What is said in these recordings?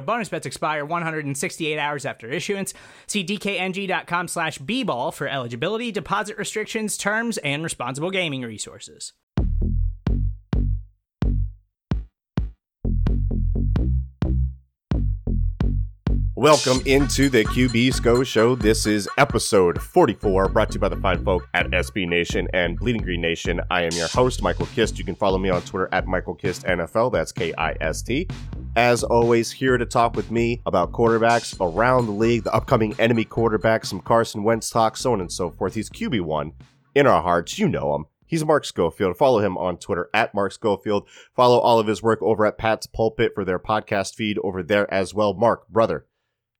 Bonus bets expire 168 hours after issuance. See dkng.com slash bball for eligibility, deposit restrictions, terms, and responsible gaming resources. Welcome into the QB SCO show. This is episode 44, brought to you by the fine folk at SB Nation and Bleeding Green Nation. I am your host, Michael Kist. You can follow me on Twitter at Michael Kist NFL. That's K I S T. As always, here to talk with me about quarterbacks around the league, the upcoming enemy quarterbacks, some Carson Wentz talk, so on and so forth. He's QB1 in our hearts. You know him. He's Mark Schofield. Follow him on Twitter at Mark Schofield. Follow all of his work over at Pat's Pulpit for their podcast feed over there as well. Mark, brother,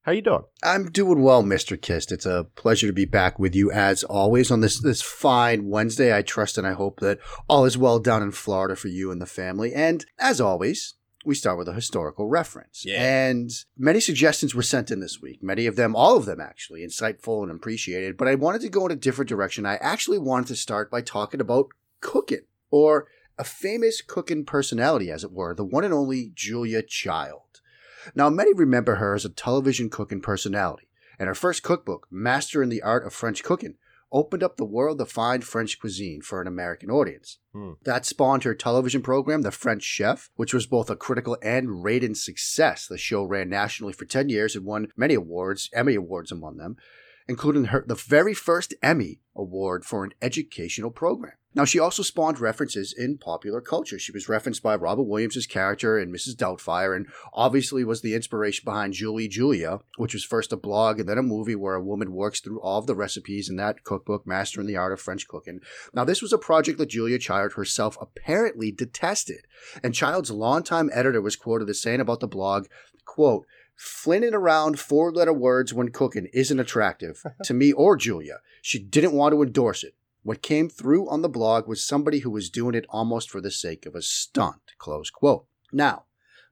how you doing? I'm doing well, Mr. Kist. It's a pleasure to be back with you as always on this this fine Wednesday. I trust and I hope that all is well down in Florida for you and the family. And as always, we start with a historical reference. Yeah. And many suggestions were sent in this week. Many of them, all of them actually, insightful and appreciated. But I wanted to go in a different direction. I actually wanted to start by talking about cooking or a famous cooking personality, as it were, the one and only Julia Child. Now, many remember her as a television cooking personality, and her first cookbook, Mastering the Art of French Cooking, opened up the world of fine French cuisine for an American audience. Hmm. That spawned her television program, The French Chef, which was both a critical and rated success. The show ran nationally for 10 years and won many awards, Emmy Awards among them, including her the very first Emmy Award for an educational program. Now, she also spawned references in popular culture. She was referenced by Robin Williams' character in Mrs. Doubtfire, and obviously was the inspiration behind Julie Julia, which was first a blog and then a movie where a woman works through all of the recipes in that cookbook, mastering the Art of French Cooking. Now, this was a project that Julia Child herself apparently detested, and Child's longtime editor was quoted as saying about the blog, quote, Flinting around four letter words when cooking isn't attractive to me or Julia. She didn't want to endorse it. What came through on the blog was somebody who was doing it almost for the sake of a stunt. Close quote. Now,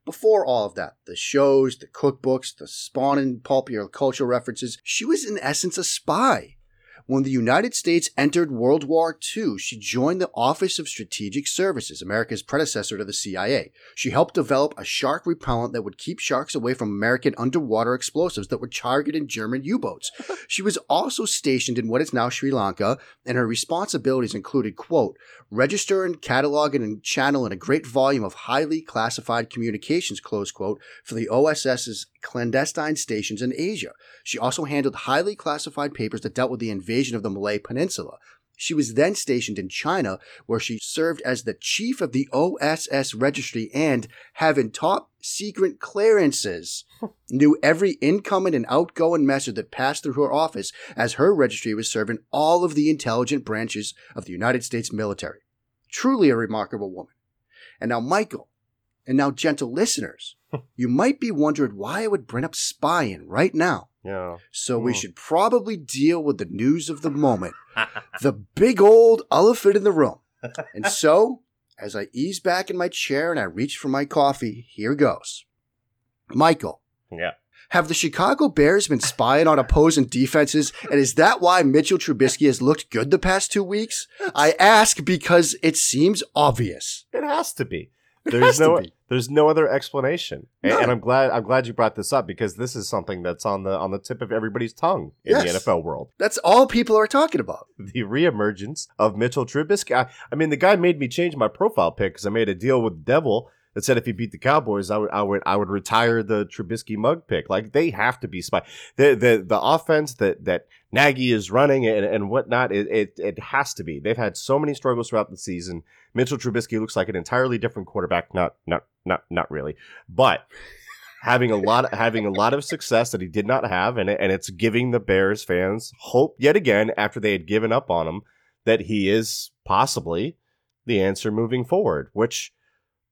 before all of that, the shows, the cookbooks, the spawning popular culture references, she was in essence a spy. When the United States entered World War II, she joined the Office of Strategic Services, America's predecessor to the CIA. She helped develop a shark repellent that would keep sharks away from American underwater explosives that were targeting German U boats. she was also stationed in what is now Sri Lanka, and her responsibilities included, quote, registering, cataloging, and channeling a great volume of highly classified communications, close quote, for the OSS's clandestine stations in Asia. She also handled highly classified papers that dealt with the invasion of the Malay Peninsula. She was then stationed in China, where she served as the chief of the OSS registry and, having top secret clearances, knew every incoming and outgoing message that passed through her office as her registry was serving all of the intelligent branches of the United States military. Truly a remarkable woman. And now, Michael, and now, gentle listeners, you might be wondering why I would bring up spying right now. Yeah. So we Hmm. should probably deal with the news of the moment the big old elephant in the room. And so, as I ease back in my chair and I reach for my coffee, here goes. Michael, Yeah. have the Chicago Bears been spying on opposing defenses? And is that why Mitchell Trubisky has looked good the past two weeks? I ask because it seems obvious. It has to be. It There's no be. There's no other explanation. And, None. and I'm glad I'm glad you brought this up because this is something that's on the on the tip of everybody's tongue in Yes. the NFL world. That's all people are talking about. The reemergence of Mitchell Trubisky. I, I mean, the guy made me change my profile pic because I made a deal with the devil that said if he beat the Cowboys, I would I would I would retire the Trubisky mug pick. Like they have to be spy. The the the offense that that Nagy is running and, and whatnot, it, it it has to be. They've had so many struggles throughout the season. Mitchell Trubisky looks like an entirely different quarterback. Not not not not really, but having a lot of, having a lot of success that he did not have, and and it's giving the Bears fans hope yet again after they had given up on him that he is possibly the answer moving forward. Which,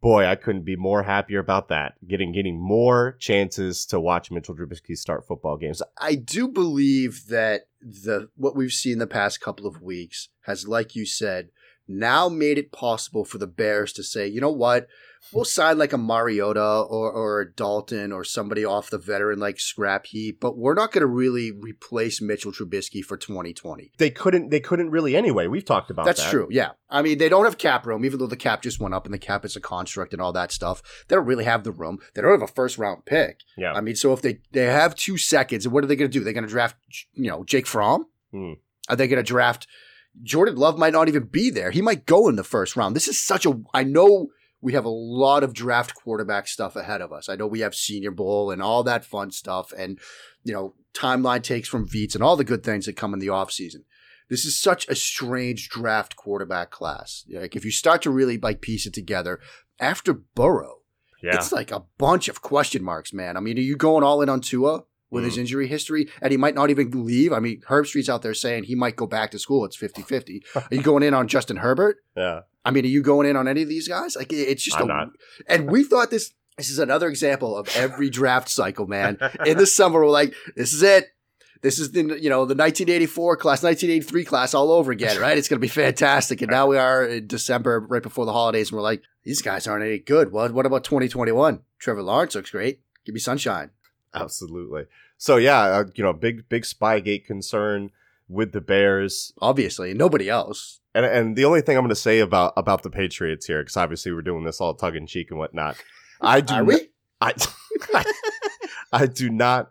boy, I couldn't be more happier about that. Getting getting more chances to watch Mitchell Trubisky start football games. I do believe that the what we've seen the past couple of weeks has, like you said, now made it possible for the Bears to say, you know what, we'll sign like a Mariota or, or a Dalton or somebody off the veteran like scrap heap, but we're not going to really replace Mitchell Trubisky for 2020. They couldn't. They couldn't really anyway. We've talked about that. That's that. true. Yeah. I mean, they don't have cap room, even though the cap just went up and the cap is a construct and all that stuff. They don't really have the room. They don't have a first round pick. Yeah. I mean, so if they, they have two seconds, what are they going to do? They're going to draft, you know, Jake Fromm? Hmm. Are they going to draft Jordan Love might not even be there. He might go in the first round. This is such a I know we have a lot of draft quarterback stuff ahead of us. I know we have Senior Bowl and all that fun stuff and you know, timeline takes from Veets and all the good things that come in the offseason. This is such a strange draft quarterback class. Like if you start to really like piece it together after Burrow, Yeah. it's like a bunch of question marks, man. I mean, are you going all in on Tua with his mm. injury history? And he might not even leave. I mean, Herbstreit's out there saying he might go back to school. It's 50 50. Are you going in on Justin Herbert? yeah. I mean, are you going in on any of these guys? Like, it's just I'm a. not. And we thought this. This is another example of every draft cycle, man. In the summer, we're like, this is it. This is the you know the 1984 class, 1983 class all over again, right? It's going to be fantastic. And now we are in December, right before the holidays, and we're like, these guys aren't any good. What what about 2021? Trevor Lawrence looks great. Give me sunshine. Absolutely. So yeah, uh, you know, big big Spygate concern with the Bears, Obviously, nobody else. and and the only thing I'm going to say about about the Patriots here, because obviously we're doing this all tug in cheek and whatnot. I do Are we? I, I do not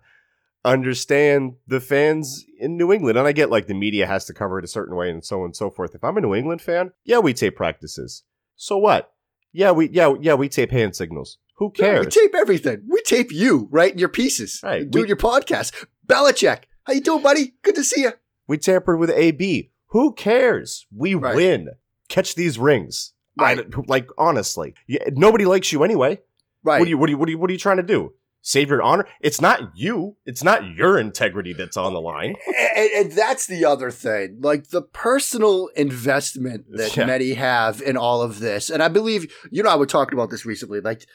understand the fans in New England. And I get like the media has to cover it a certain way and so on and so forth. If I'm a New England fan, yeah, we tape practices. So what? Yeah, we yeah, yeah, we tape hand signals. Who cares? we tape everything. We tape you, right? In your pieces. Right. Doing We- your podcast. Belichick. How you doing, buddy? Good to see you. We tampered with AB. Who cares? We Right. win. Catch these rings. Right. I, like honestly, yeah, nobody likes you anyway. Right. What are you what are you what are you what are you trying to do? Save your honor? It's not you. It's not your integrity that's on the line. and, and that's the other thing like the personal investment that Yeah. many have in all of this and i believe you know i was talking about this recently like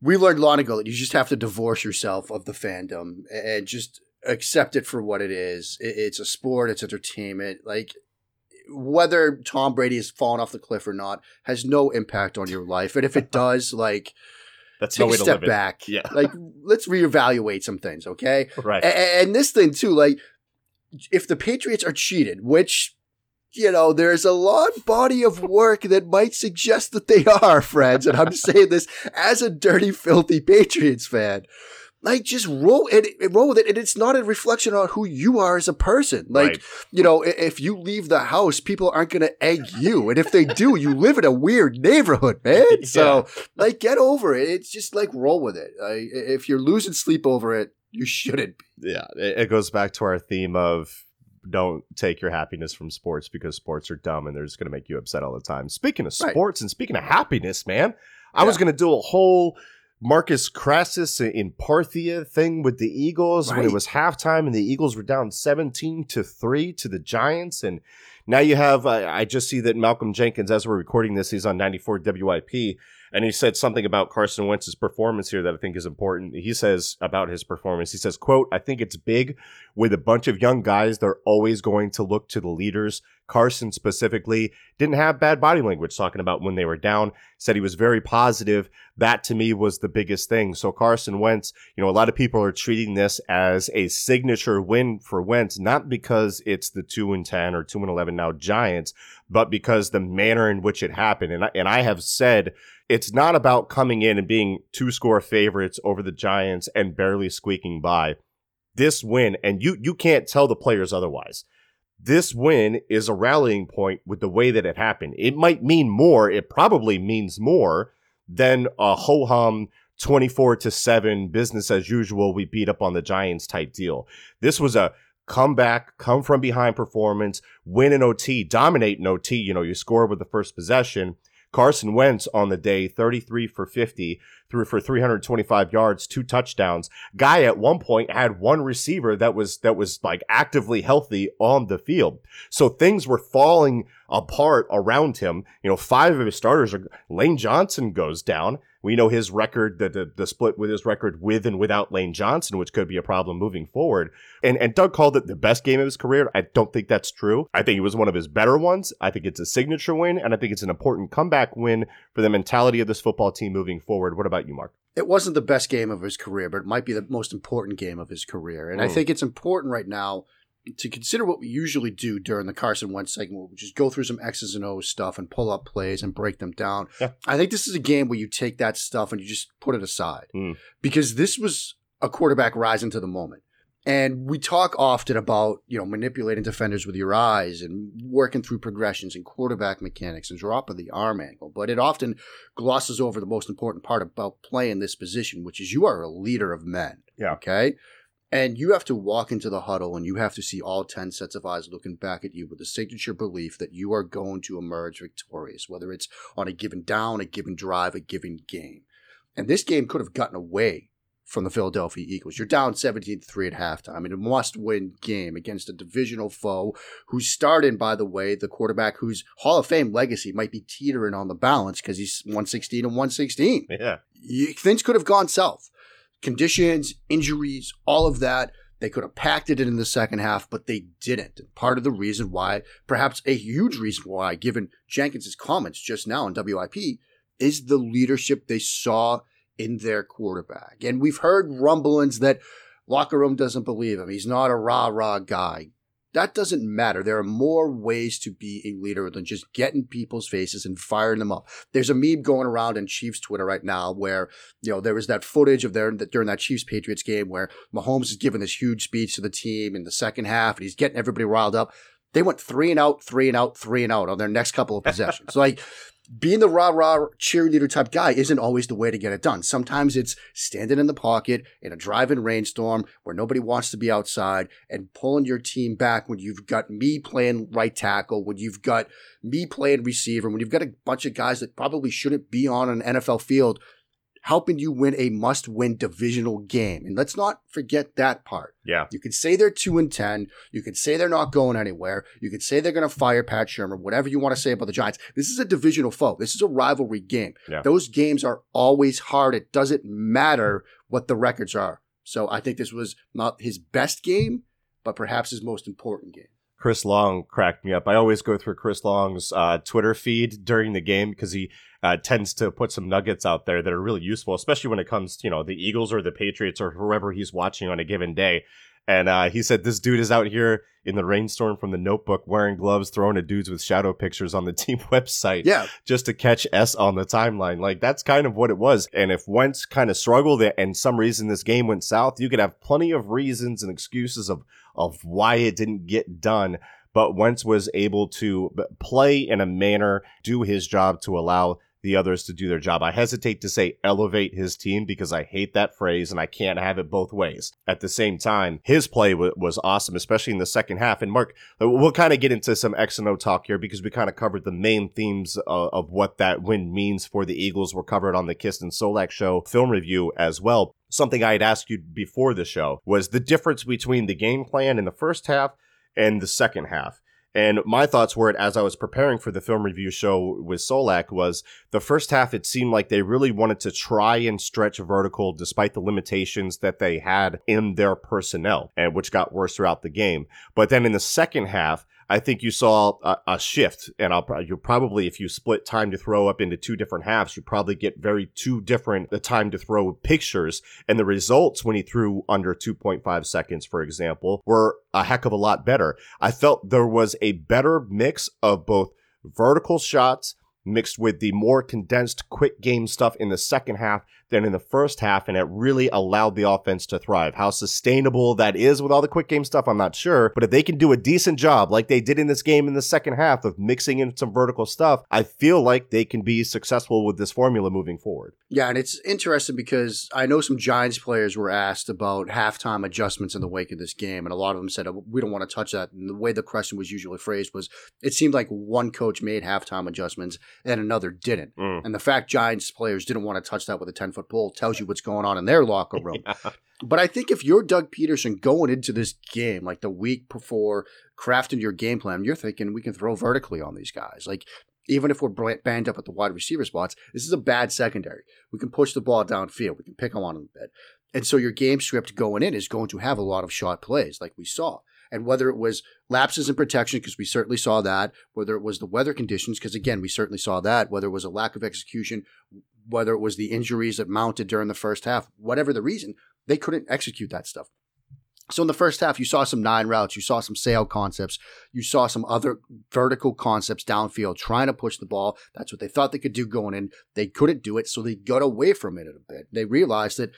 we learned long ago that you just have to divorce yourself of the fandom and just accept it for what it is. It's a sport it's entertainment. Like whether tom brady has fallen off the cliff or not has no impact on your life. And if it does like That's take no way a step back. Yeah. like let's reevaluate some things okay? Right. a- and, this thing too, like if the Patriots are cheated, which you know, there's a long body of work that might suggest that they are, friends. And I'm saying this as a dirty, filthy Patriots fan. Like, just roll it, roll with it, and it's not a reflection on who you are as a person. Like, Right. you know, if you leave the house, people aren't going to egg you, and if they do, you live in a weird neighborhood, man. So, like, get over it. It's just like roll with it. Like, if you're losing sleep over it, you shouldn't. be. yeah, it goes back to our theme of don't take your happiness from sports because sports are dumb and they're just going to make you upset all the time. Speaking of Right. sports and speaking of happiness, man, I was going to do a whole Marcus Crassus in Parthia thing with the Eagles when it was halftime and the Eagles were down 17 to 3 to the Giants and now you have uh, I just see that Malcolm Jenkins as we're recording this he's on 94 WIP and he said something about Carson Wentz's performance here that I think is important. He says about his performance, he says, quote, I think it's big with a bunch of young guys. They're always going to look to the leaders. Carson specifically didn't have bad body language talking about when they were down, said he was very positive. That to me was the biggest thing. So Carson Wentz, you know, a lot of people are treating this as a signature win for Wentz, not because it's the 2 and 10 or 2 and 11 now Giants, but because the manner in which it happened. And I, and I have said it's not about coming in and being two score favorites over the Giants and barely squeaking by. This win, and you you can't tell the players otherwise. This win is a rallying point with the way that it happened. It might mean more, it probably means more than a ho hum 24 to 7 business as usual we beat up on the giants type deal this was a come back come from behind performance win in ot dominate in ot you know you score with the first possession carson wentz on the day 33 for 50 threw for 325 yards two touchdowns. Guy at one point had one receiver that was that was like actively healthy on the field. So things were falling apart around him. You know five of his starters are lane johnson goes down we know his record, the, the, the split with his record with and without Lane Johnson, which could be a problem moving forward. And and Doug called it the best game of his career. I don't think that's true. I think it was one of his better ones. I think it's a signature win, and I think it's an important comeback win for the mentality of this football team moving forward. What about you, Mark? It wasn't the best game of his career, but it might be the most important game of his career. And mm. I think it's important right now to consider what we usually do during the Carson Wentz segment, which is go through some X's and O's stuff and pull up plays and break them down. Yeah. I think this is a game where you take that stuff and you just put it aside mm. because this was a quarterback rising to the moment. And we talk often about, you know, manipulating defenders with your eyes and working through progressions and quarterback mechanics and drop of the arm angle. But it often glosses over the most important part about playing this position, which is you are a leader of men. Yeah. Okay. And you have to walk into the huddle and you have to see all 10 sets of eyes looking back at you with the signature belief that you are going to emerge victorious, whether it's on a given down, a given drive, a given game. And this game could have gotten away from the Philadelphia Eagles. You're down 17 3 at halftime in a must win game against a divisional foe who's starting, by the way, the quarterback whose Hall of Fame legacy might be teetering on the balance because he's 116 and 116. Yeah. You, things could have gone south conditions, injuries, all of that. They could have packed it in the second half, but they didn't. And part of the reason why, perhaps a huge reason why, given Jenkins' comments just now on WIP, is the leadership they saw in their quarterback. And we've heard rumblings that locker room doesn't believe him. He's not a rah rah guy. That doesn't matter. There are more ways to be a leader than just getting people's faces and firing them up. There's a meme going around in Chiefs Twitter right now where, you know, there was that footage of their during that Chiefs Patriots game where Mahomes is giving this huge speech to the team in the second half and he's getting everybody riled up. They went three and out, three and out, three and out on their next couple of possessions. like being the rah rah cheerleader type guy isn't always the way to get it done. Sometimes it's standing in the pocket in a driving rainstorm where nobody wants to be outside and pulling your team back when you've got me playing right tackle, when you've got me playing receiver, when you've got a bunch of guys that probably shouldn't be on an NFL field helping you win a must win divisional game. And let's not forget that part. Yeah. You could say they're 2 and 10. You could say they're not going anywhere. You could say they're going to fire Pat Shurmur, whatever you want to say about the Giants. This is a divisional foe. This is a rivalry game. Yeah. Those games are always hard. It doesn't matter what the records are. So I think this was not his best game, but perhaps his most important game. Chris Long cracked me up. I always go through Chris Long's uh, Twitter feed during the game because he uh, tends to put some nuggets out there that are really useful, especially when it comes to you know the Eagles or the Patriots or whoever he's watching on a given day. And uh, he said this dude is out here in the rainstorm from the Notebook wearing gloves, throwing at dudes with shadow pictures on the team website, yeah, just to catch S on the timeline. Like that's kind of what it was. And if Wentz kind of struggled and some reason this game went south, you could have plenty of reasons and excuses of of why it didn't get done. But Wentz was able to play in a manner, do his job to allow the others to do their job. I hesitate to say elevate his team because I hate that phrase and I can't have it both ways. At the same time, his play w- was awesome, especially in the second half. And Mark, uh, we'll kind of get into some X and O talk here because we kind of covered the main themes of, of what that win means for the Eagles. Were covered on the Kist and Solak show film review as well something I had asked you before the show was the difference between the game plan in the first half and the second half. And my thoughts were, it as I was preparing for the film review show with Solak, was the first half, it seemed like they really wanted to try and stretch vertical despite the limitations that they had in their personnel, and which got worse throughout the game. But then in the second half, I think you saw a, a shift, and I'll you probably if you split time to throw up into two different halves, you probably get very two different the time to throw pictures, and the results when he threw under 2.5 seconds, for example, were a heck of a lot better. I felt there was a better mix of both vertical shots mixed with the more condensed, quick game stuff in the second half than in the first half, and it really allowed the offense to thrive. How sustainable that is with all the quick game stuff, I'm not sure. But if they can do a decent job, like they did in this game in the second half, of mixing in some vertical stuff, I feel like they can be successful with this formula moving forward. Yeah, and it's interesting because I know some Giants players were asked about halftime adjustments in the wake of this game, and a lot of them said, oh, We don't want to touch that. And the way the question was usually phrased was it seemed like one coach made halftime adjustments and another didn't. Mm. And the fact Giants players didn't want to touch that with a 10 foot pole tells you what's going on in their locker room. Yeah. But I think if you're Doug Pederson going into this game, like the week before crafting your game plan, you're thinking we can throw vertically on these guys. Like, even if we're banged up at the wide receiver spots, this is a bad secondary. We can push the ball downfield. We can pick them on a bit. And so your game script going in is going to have a lot of shot plays, like we saw. And whether it was lapses in protection, because we certainly saw that, whether it was the weather conditions, because again, we certainly saw that, whether it was a lack of execution, whether it was the injuries that mounted during the first half, whatever the reason, they couldn't execute that stuff. So in the first half, you saw some nine routes, you saw some sail concepts, you saw some other vertical concepts downfield trying to push the ball. That's what they thought they could do going in. They couldn't do it, so they got away from it a bit. They realized that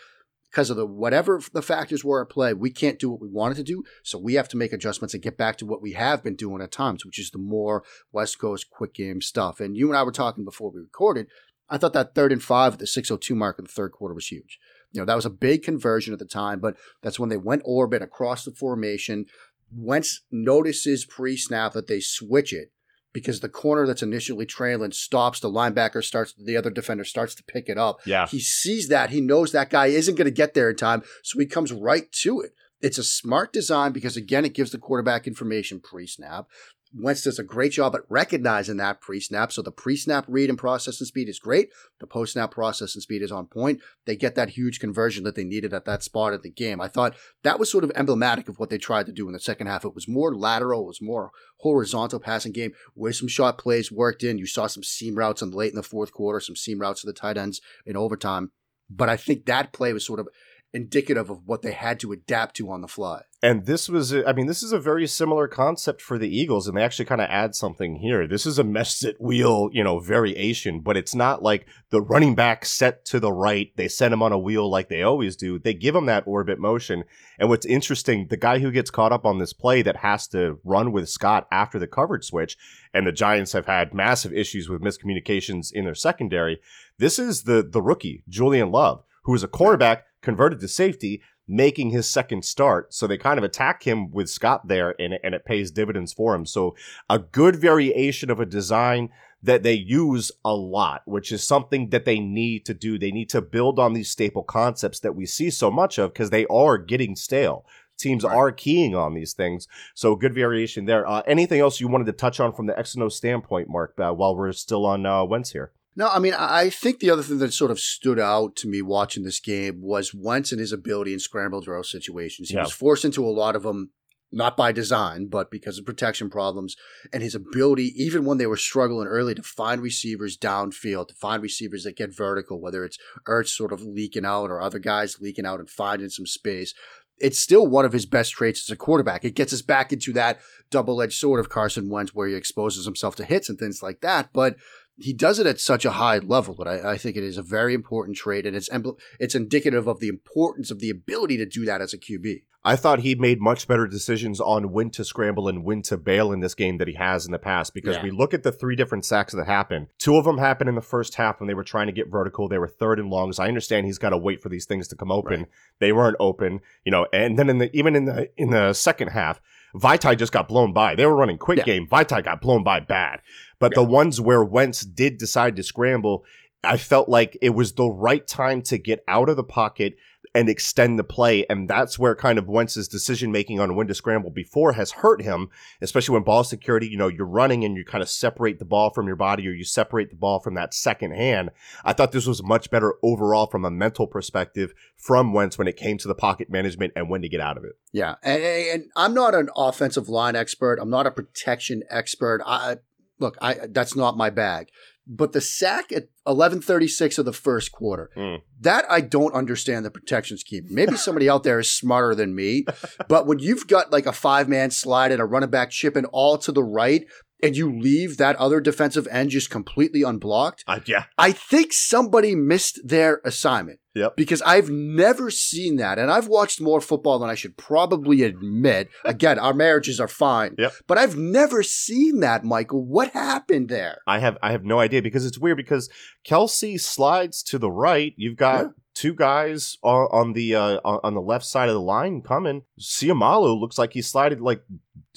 because of the whatever the factors were at play, we can't do what we wanted to do. So we have to make adjustments and get back to what we have been doing at times, which is the more West Coast quick game stuff. And you and I were talking before we recorded. I thought that third and five at the 602 mark in the third quarter was huge. You know, that was a big conversion at the time, but that's when they went orbit across the formation. Wentz notices pre snap that they switch it because the corner that's initially trailing stops, the linebacker starts, the other defender starts to pick it up. Yeah. He sees that. He knows that guy isn't going to get there in time, so he comes right to it. It's a smart design because, again, it gives the quarterback information pre snap. Wentz does a great job at recognizing that pre snap. So the pre snap read and processing speed is great. The post snap processing speed is on point. They get that huge conversion that they needed at that spot of the game. I thought that was sort of emblematic of what they tried to do in the second half. It was more lateral, it was more horizontal passing game where some shot plays worked in. You saw some seam routes in late in the fourth quarter, some seam routes to the tight ends in overtime. But I think that play was sort of indicative of what they had to adapt to on the fly. And this was, I mean, this is a very similar concept for the Eagles, and they actually kind of add something here. This is a mesh it wheel, you know, variation, but it's not like the running back set to the right. They send him on a wheel like they always do. They give him that orbit motion. And what's interesting, the guy who gets caught up on this play that has to run with Scott after the coverage switch, and the Giants have had massive issues with miscommunications in their secondary. This is the the rookie, Julian Love, who is a quarterback converted to safety making his second start. So they kind of attack him with Scott there and, and it pays dividends for him. So a good variation of a design that they use a lot, which is something that they need to do. They need to build on these staple concepts that we see so much of because they are getting stale. Teams Right. are keying on these things. So good variation there. Uh, anything else you wanted to touch on from the X and O standpoint, Mark, uh, while we're still on uh, Wentz here? No, I mean, I think the other thing that sort of stood out to me watching this game was Wentz and his ability in scramble drill situations. He Yeah. was forced into a lot of them, not by design, but because of protection problems, and his ability, even when they were struggling early, to find receivers downfield, to find receivers that get vertical, whether it's Ertz sort of leaking out or other guys leaking out and finding some space. It's still one of his best traits as a quarterback. It gets us back into that double-edged sword of Carson Wentz, where he exposes himself to hits and things like that, but he does it at such a high level that I, I think it is a very important trait, and it's embl- it's indicative of the importance of the ability to do that as a QB. I thought he made much better decisions on when to scramble and when to bail in this game that he has in the past because Yeah. we look at the three different sacks that happened. Two of them happened in the first half when they were trying to get vertical. They were third and longs. I understand he's got to wait for these things to come open. Right. They weren't open, you know, and then in the even in the in the second half, Vaitai just got blown by. They were running quick Yeah. game. Vaitai got blown by bad. But the ones where Wentz did decide to scramble, I felt like it was the right time to get out of the pocket and extend the play. And that's where kind of Wentz's decision making on when to scramble before has hurt him, especially when ball security, you know, you're running and you kind of separate the ball from your body or you separate the ball from that second hand. I thought this was much better overall from a mental perspective from Wentz when it came to the pocket management and when to get out of it. Yeah, and, and I'm not an offensive line expert. I'm not a protection expert. I look, I that's not my bag. But the sack at 11:36 of the first quarter, Mm. that I don't understand the protection scheme. Maybe somebody out there is smarter than me, but when you've got like a five man slide and a running back chipping all to the right, and you leave that other defensive end just completely unblocked, Uh, yeah. I think somebody missed their assignment. Yep. Because I've never seen that. And I've watched more football than I should probably admit. Again, our marriages are fine. Yep. But I've never seen that, Michael. What happened there? I have I have no idea because it's weird because Kelce slides to the right. You've got Yeah. two guys on, on the uh, on, on the left side of the line coming. Seumalo looks like he slided. Like,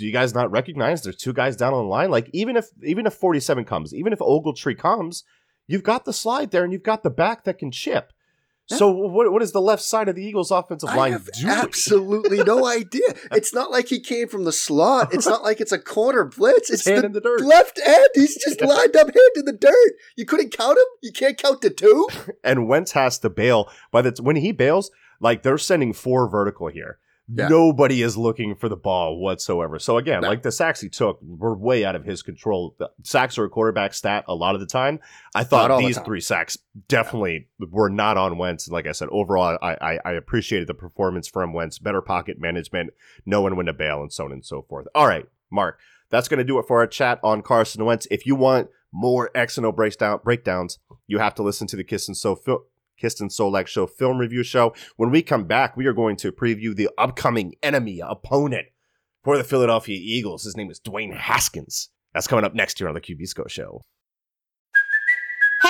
do you guys not recognize there's two guys down on the line? Like, even if even if 47 comes, even if Ogletree comes, you've got the slide there and you've got the back that can chip. So what what is the left side of the Eagles' offensive I line doing? absolutely no idea. It's not like he came from the slot. It's not like it's a corner blitz. It's Hand the in the dirt. left end. He's just lined up hand in the dirt. You couldn't count him? You can't count the two? and Wentz has to bail. By the when he bails, like they're sending four vertical here. Yeah. Nobody is looking for the ball whatsoever. So again, No. like the sacks he took were way out of his control. The sacks are a quarterback stat a lot of the time. I thought the these time. three sacks definitely were not on Wentz. Like I said, overall, I, I I appreciated the performance from Wentz, better pocket management, knowing when to bail, and so on and so forth. All right, Mark, that's going to do it for our chat on Carson Wentz. If you want more X and O breakdown breakdowns, you have to listen to the Kiss and So Phil. Kist and Solak Show film review show. When we come back, we are going to preview the upcoming enemy opponent for the Philadelphia Eagles. His name is Dwayne Haskins. That's coming up next year on the QB Show.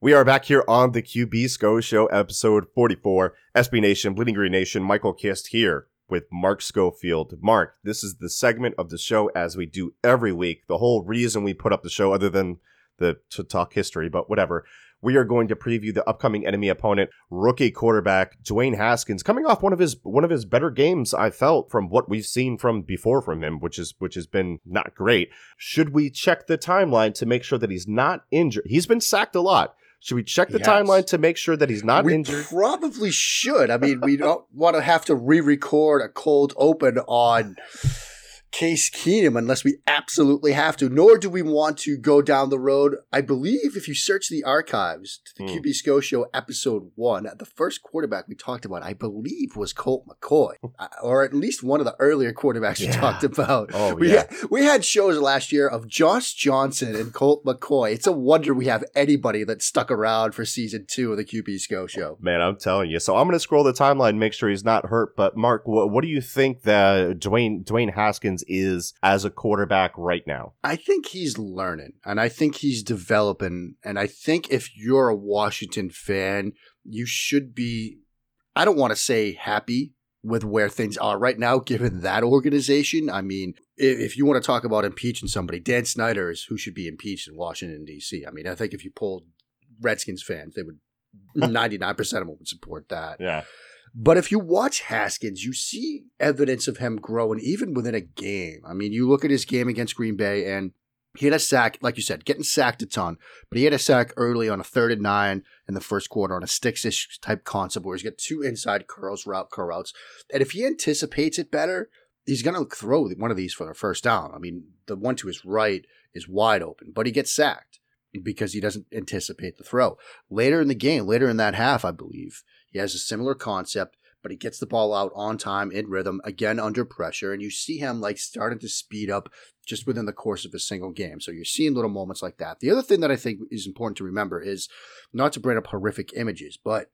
We are back here on the QB Sco Show, episode 44. SB Nation, Bleeding Green Nation, Michael Kist here with Mark Schofield. Mark, this is the segment of the show as we do every week. The whole reason we put up the show, other than the to talk history, but whatever. We are going to preview the upcoming enemy opponent, rookie quarterback Dwayne Haskins, coming off one of his one of his better games. I felt from what we've seen from before from him, which is which has been not great. Should we check the timeline to make sure that he's not injured? He's been sacked a lot. Should we check the He has. timeline to make sure that he's not we injured? probably should. I mean, we don't want to have to re-record a cold open on Case Keenum unless we absolutely have to. Nor do we want to go down the road. I believe if you search the archives to the Hmm. QB Sco Show episode one, the first quarterback we talked about, I believe, was Colt McCoy, Uh, or at least one of the earlier quarterbacks we talked about. Oh, we yeah. had, we had shows last year of Josh Johnson and Colt McCoy. It's a wonder we have anybody that stuck around for season two of the QB Sco Show. Man, I'm telling you. So I'm going to scroll the timeline, make sure he's not hurt. But Mark, what, what do you think that Dwayne Dwayne Haskins is as a quarterback right now? I think he's learning and I think he's developing. And I think if you're a Washington fan, you should be, I don't want to say happy with where things are right now, given that organization. I mean, if you want to talk about impeaching somebody, Dan Snyder is who should be impeached in Washington, D.C. I mean, I think if you polled Redskins fans, they would, 99% of them would support that. Yeah. But if you watch Haskins, you see evidence of him growing even within a game. I mean, you look at his game against Green Bay and he had a sack, like you said, getting sacked a ton, but he had a sack early on a third and nine in the first quarter on a sticks-ish type concept where he's got two inside curls, route curl routes. And if he anticipates it better, he's going to throw one of these for the first down. I mean, the one to his right is wide open, but he gets sacked because he doesn't anticipate the throw. Later in the game, later in that half, I believe, he has a similar concept, but he gets the ball out on time in rhythm, again under pressure, and you see him like starting to speed up just within the course of a single game. So you're seeing little moments like that. The other thing that I think is important to remember is not to bring up horrific images, but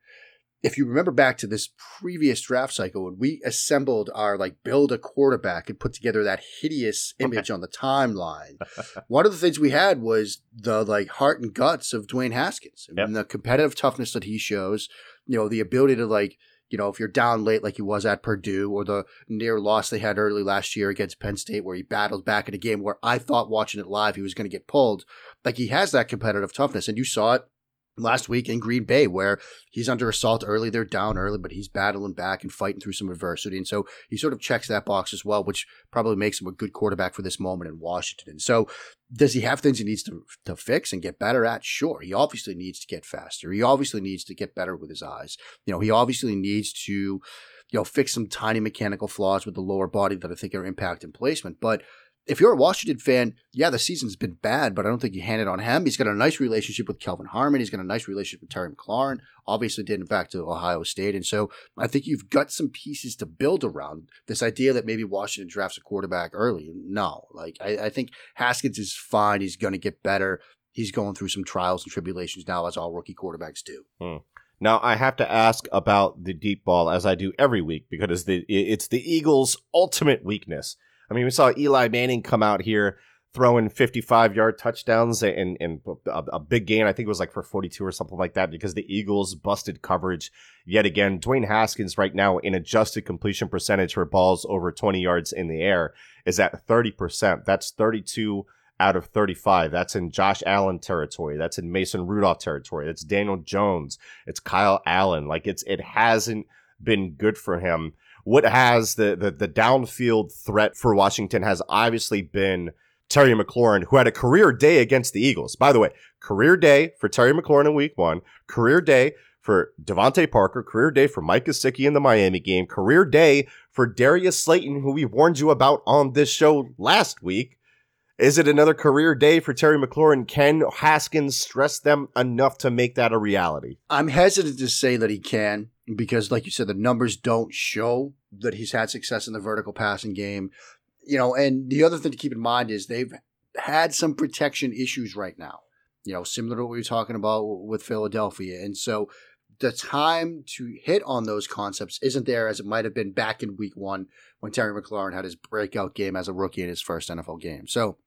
if you remember back to this previous draft cycle when we assembled our like build a quarterback and put together that hideous image on the timeline, one of the things we had was the like heart and guts of Dwayne Haskins Yep. and the competitive toughness that he shows, you know, the ability to like, you know, if you're down late like he was at Purdue or the near loss they had early last year against Penn State where he battled back in a game where I thought watching it live he was going to get pulled, like he has that competitive toughness and you saw it last week in Green Bay, where he's under assault early. They're down early, but he's battling back and fighting through some adversity. And so he sort of checks that box as well, which probably makes him a good quarterback for this moment in Washington. And so does he have things he needs to, to fix and get better at? Sure. He obviously needs to get faster. He obviously needs to get better with his eyes. You know, he obviously needs to, you know, fix some tiny mechanical flaws with the lower body that I think are impact placement. But if you're a Washington fan, yeah, the season's been bad, but I don't think you hand it on him. He's got a nice relationship with Kelvin Harmon. He's got a nice relationship with Terry McLaurin. Obviously, did in fact to Ohio State, and so I think you've got some pieces to build around this idea that maybe Washington drafts a quarterback early. No, like I, I think Haskins is fine. He's going to get better. He's going through some trials and tribulations now, as all rookie quarterbacks do. Hmm. Now I have to ask about the deep ball as I do every week because the it's the Eagles' ultimate weakness. I mean, we saw Eli Manning come out here throwing 55 yard touchdowns and, and a, big gain. I think it was like for 42 or something like that because the Eagles busted coverage yet again. Dwayne Haskins, right now, in adjusted completion percentage for balls over 20 yards in the air, is at 30%. That's 32 out of 35. That's in Josh Allen territory. That's in Mason Rudolph territory. That's Daniel Jones. It's Kyle Allen. Like it's it hasn't been good for him what has the, the, the downfield threat for Washington has obviously been Terry McLaurin, who had a career day against the Eagles. By the way, career day for Terry McLaurin in week one, career day for DeVante Parker, career day for Mike Gesicki in the Miami game, career day for Darius Slayton, who we warned you about on this show last week. Is it another career day for Terry McLaurin? Can Haskins stress them enough to make that a reality? I'm hesitant to say that he can because, like you said, the numbers don't show that he's had success in the vertical passing game. You know, and the other thing to keep in mind is they've had some protection issues right now. You know, similar to what we were talking about with Philadelphia, and so the time to hit on those concepts isn't there as it might have been back in week one when Terry McLaurin had his breakout game as a rookie in his first NFL game. So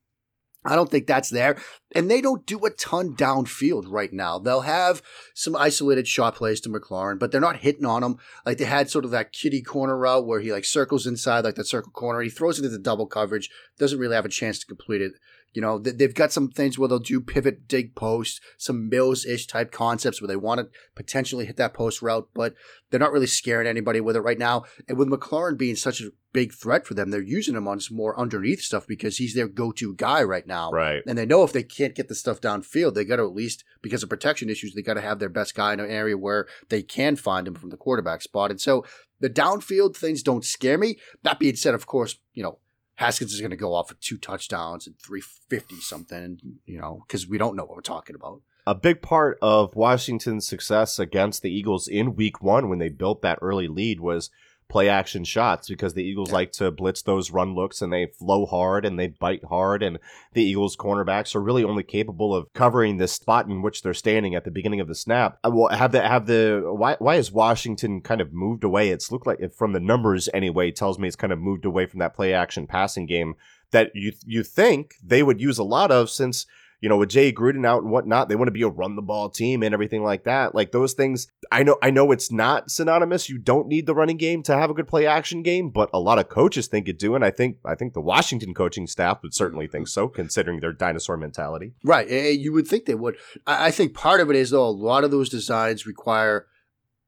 I don't think that's there. And they don't do a ton downfield right now. They'll have some isolated shot plays to McLaurin, but they're not hitting on him. Like they had sort of that kitty corner route where he like circles inside like that circle corner. He throws it into double coverage, doesn't really have a chance to complete it. You know, they've got some things where they'll do pivot dig post, some Mills ish type concepts where they want to potentially hit that post route, but they're not really scaring anybody with it right now. And with McLaurin being such a big threat for them, they're using him on some more underneath stuff because he's their go to guy right now. Right. And they know if they can't get the stuff downfield, they got to at least, because of protection issues, they got to have their best guy in an area where they can find him from the quarterback spot. And so the downfield things don't scare me. That being said, of course, you know, Haskins is going to go off with two touchdowns and 350 something, you know, because we don't know what we're talking about. A big part of Washington's success against the Eagles in week one when they built that early lead was play action shots because the Eagles yeah. like to blitz those run looks and they flow hard and they bite hard and the Eagles cornerbacks are really only capable of covering the spot in which they're standing at the beginning of the snap. Uh, well, have the have the why why is Washington kind of moved away? It's looked like from the numbers anyway tells me it's kind of moved away from that play action passing game that you you think they would use a lot of since you know, with Jay Gruden out and whatnot, they want to be a run the ball team and everything like that. Like those things, I know, I know it's not synonymous. You don't need the running game to have a good play action game, but a lot of coaches think it do, and I think, I think the Washington coaching staff would certainly think so, considering their dinosaur mentality. Right, you would think they would. I think part of it is though a lot of those designs require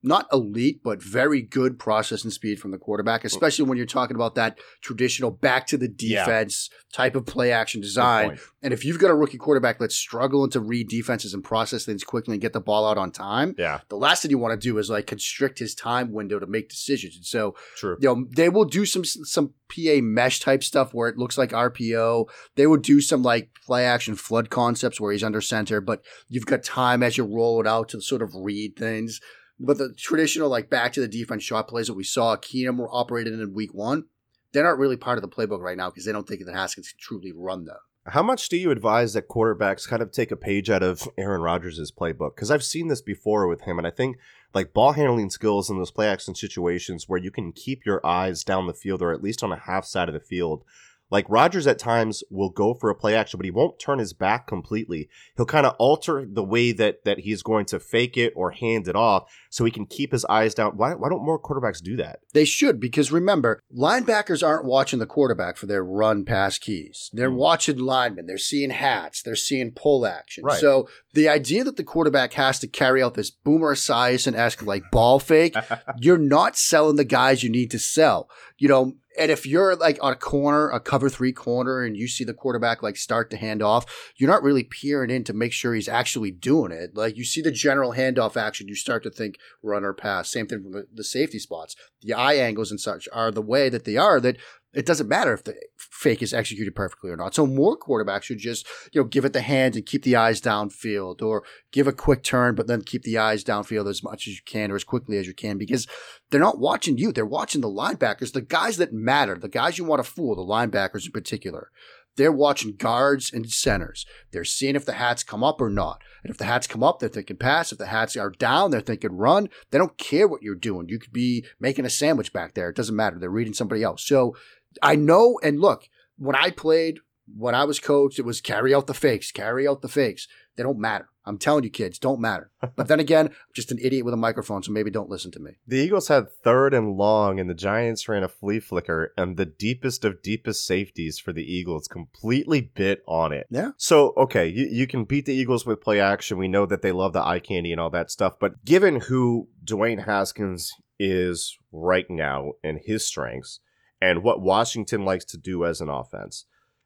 not elite, but very good process and speed from the quarterback, especially when you're talking about that traditional back to the defense yeah. type of play action design. And if you've got a rookie quarterback that's struggling to read defenses and process things quickly and get the ball out on time, yeah. the last thing you want to do is like constrict his time window to make decisions. And so, True. you know, they will do some some PA mesh type stuff where it looks like RPO. They would do some like play action flood concepts where he's under center, but you've got time as you roll it out to sort of read things. But the traditional like back to the defense shot plays that we saw Keenum were operated in week one, they're not really part of the playbook right now because they don't think that Haskins can truly run them. How much do you advise that quarterbacks kind of take a page out of Aaron Rodgers' playbook? Because I've seen this before with him, and I think like ball handling skills in those play action situations where you can keep your eyes down the field or at least on a half side of the field like Rodgers at times will go for a play action, but he won't turn his back completely. He'll kind of alter the way that that he's going to fake it or hand it off so he can keep his eyes down. Why, why don't more quarterbacks do that? They should, because remember, linebackers aren't watching the quarterback for their run pass keys. They're mm. watching linemen. They're seeing hats. They're seeing pull action. Right. So the idea that the quarterback has to carry out this Boomer size and ask like ball fake, you're not selling the guys you need to sell. You know, and if you're like on a corner, a cover three corner, and you see the quarterback like start to hand off, you're not really peering in to make sure he's actually doing it. Like you see the general handoff action, you start to think runner pass. Same thing from the, the safety spots. The eye angles and such are the way that they are that it doesn't matter if the fake is executed perfectly or not. So more quarterbacks should just, you know, give it the hands and keep the eyes downfield or give a quick turn, but then keep the eyes downfield as much as you can or as quickly as you can because they're not watching you. They're watching the linebackers, the guys that matter, the guys you want to fool, the linebackers in particular. They're watching guards and centers. They're seeing if the hats come up or not. And if the hats come up, they're thinking pass. If the hats are down, they're thinking run. They don't care what you're doing. You could be making a sandwich back there. It doesn't matter. They're reading somebody else. So I know, and look, when I played, when I was coached, it was carry out the fakes, carry out the fakes. They don't matter. I'm telling you, kids, don't matter. But then again, I'm just an idiot with a microphone, so maybe don't listen to me. The Eagles had third and long, and the Giants ran a flea flicker, and the deepest of deepest safeties for the Eagles completely bit on it. Yeah. So, okay, you, you can beat the Eagles with play action. We know that they love the eye candy and all that stuff. But given who Dwayne Haskins is right now and his strengths, and what Washington likes to do as an offense.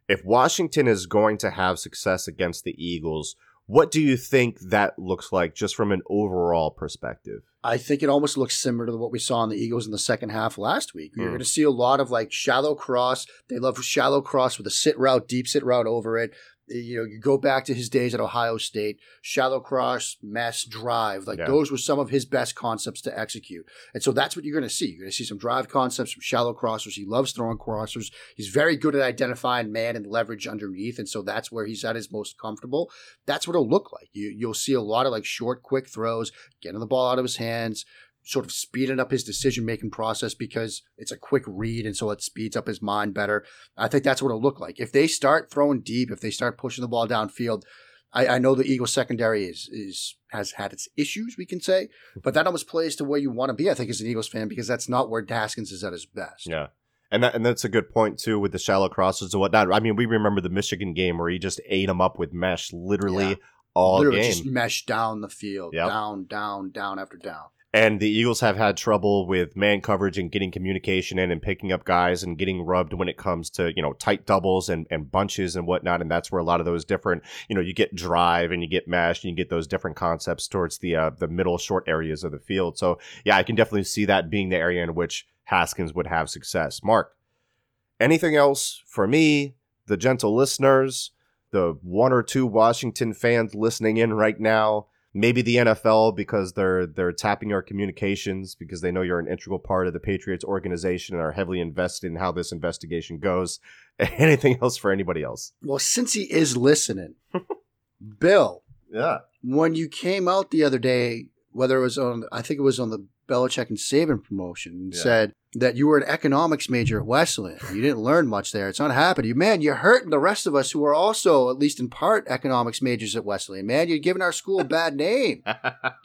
If Washington is going to have success against the Eagles, what do you think that looks like just from an overall perspective? I think it almost looks similar to what we saw in the Eagles in the second half last week. You're Mm. going to see a lot of like shallow cross. They love shallow cross with a sit route, deep sit route over it. Eh, you know, you go back to his days at Ohio State, shallow cross, mesh drive. Like Yeah. those were some of his best concepts to execute. And so that's what you're going to see. You're going to see some drive concepts, some shallow crossers. He loves throwing crossers. He's very good at identifying man and leverage underneath. And so that's where he's at his most comfortable. That's what it'll look like. You, you'll see a lot of like short, quick throws, getting the ball out of his hands, sort of speeding up his decision making process because it's a quick read and so it speeds up his mind better. I think that's what it'll look like. If they start throwing deep, if they start pushing the ball downfield, I, I know the Eagles secondary is is has had its issues, we can say, hmm. but that almost plays to where you want to be, I think, as an Eagles fan, because that's not where Haskins is at his best. Yeah. And that, and that's a good point too with the shallow crosses and whatnot. I mean, we remember the Michigan game where he just ate them up with mesh literally Yeah. all Literally game. just mesh down the field, Yep. down, down, down after down. And the Eagles have had trouble with man coverage and getting communication in and picking up guys and getting rubbed when it comes to, you know, tight doubles and, and bunches and whatnot. And that's where a lot of those different, you know, you get drive and you get mesh and you get those different concepts towards the uh, the middle short areas of the field. So yeah, I can definitely see that being the area in which Haskins would have success. Mark, anything else for me, the gentle listeners, the one or two Washington fans listening in right now? Maybe the NFL because they're they're tapping our communications because they know you're an integral part of the Patriots organization and are heavily invested in how this investigation goes. Anything else for anybody else? Well, since he is listening, Bill, Yeah. when you came out the other day, whether it was on, I think it was on the Belichick and Saban promotion, and Yeah. said that you were an economics major at Wesleyan. You didn't learn much there. It's not happening. Man, you're hurting the rest of us who are also, at least in part, economics majors at Wesleyan. Man, you're giving our school a bad name.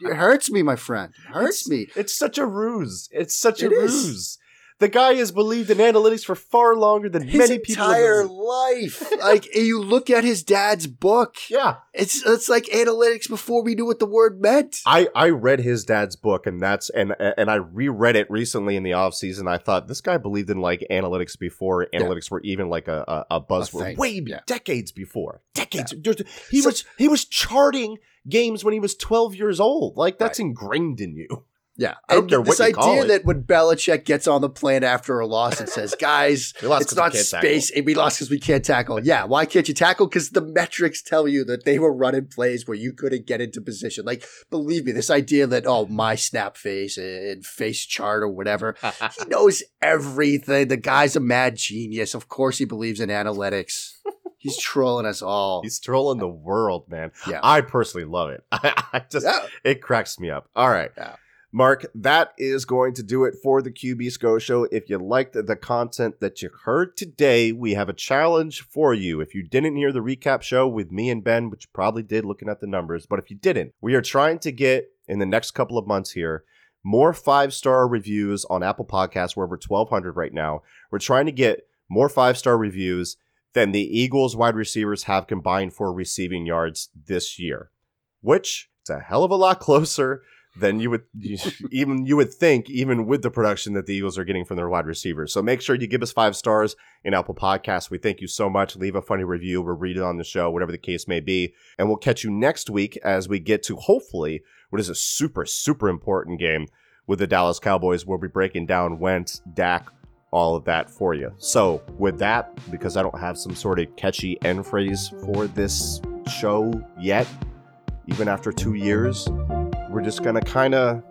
It hurts me, my friend. It hurts me. It's such a ruse. It's such a It is. ruse. The guy has believed in analytics for far longer than His many people. have entire life. like you look at his dad's book. Yeah. It's it's like analytics before we knew what the word meant. I, I read his dad's book and that's and and I reread it recently in the off season. I thought this guy believed in like analytics before analytics were even like a a, a buzzword. thing. Way Yeah. decades before. Decades. There's- He So- was he was charting games when he was 12 years old. Like that's ingrained in you. Yeah, I don't and care this you call idea it. that when Belichick gets on the plane after a loss and says, "Guys, it's not can't tackle." space, we lost because we can't tackle." Yeah, why can't you tackle? Because the metrics tell you that they were running plays where you couldn't get into position. Like, believe me, this idea that oh, my snap face and face chart or whatever, he knows everything. The guy's a mad genius. Of course, he believes in analytics. He's trolling us all. He's trolling the world, man. Yeah. I personally love it. I, I just Yeah. it cracks me up. All right. Yeah. Mark, that is going to do it for the QB SCO show. If you liked the content that you heard today, we have a challenge for you. If you didn't hear the recap show with me and Ben, which you probably did looking at the numbers, but if you didn't, we are trying to get in the next couple of months here more five star reviews on Apple Podcasts. We're over 1,200 right now. We're trying to get more five star reviews than the Eagles wide receivers have combined for receiving yards this year. which it's a hell of a lot closer than you would even you would think even with the production that the Eagles are getting from their wide receivers. So make sure you give us 5 stars in Apple Podcasts. We thank you so much. Leave a funny review, we'll read it on the show, whatever the case may be. And we'll catch you next week as we get to hopefully what is a super super important game with the Dallas Cowboys. We'll be breaking down Wentz, Dak, all of that for you. So, with that, because I don't have some sort of catchy end phrase for this show yet, even after two years, we're just gonna kind of.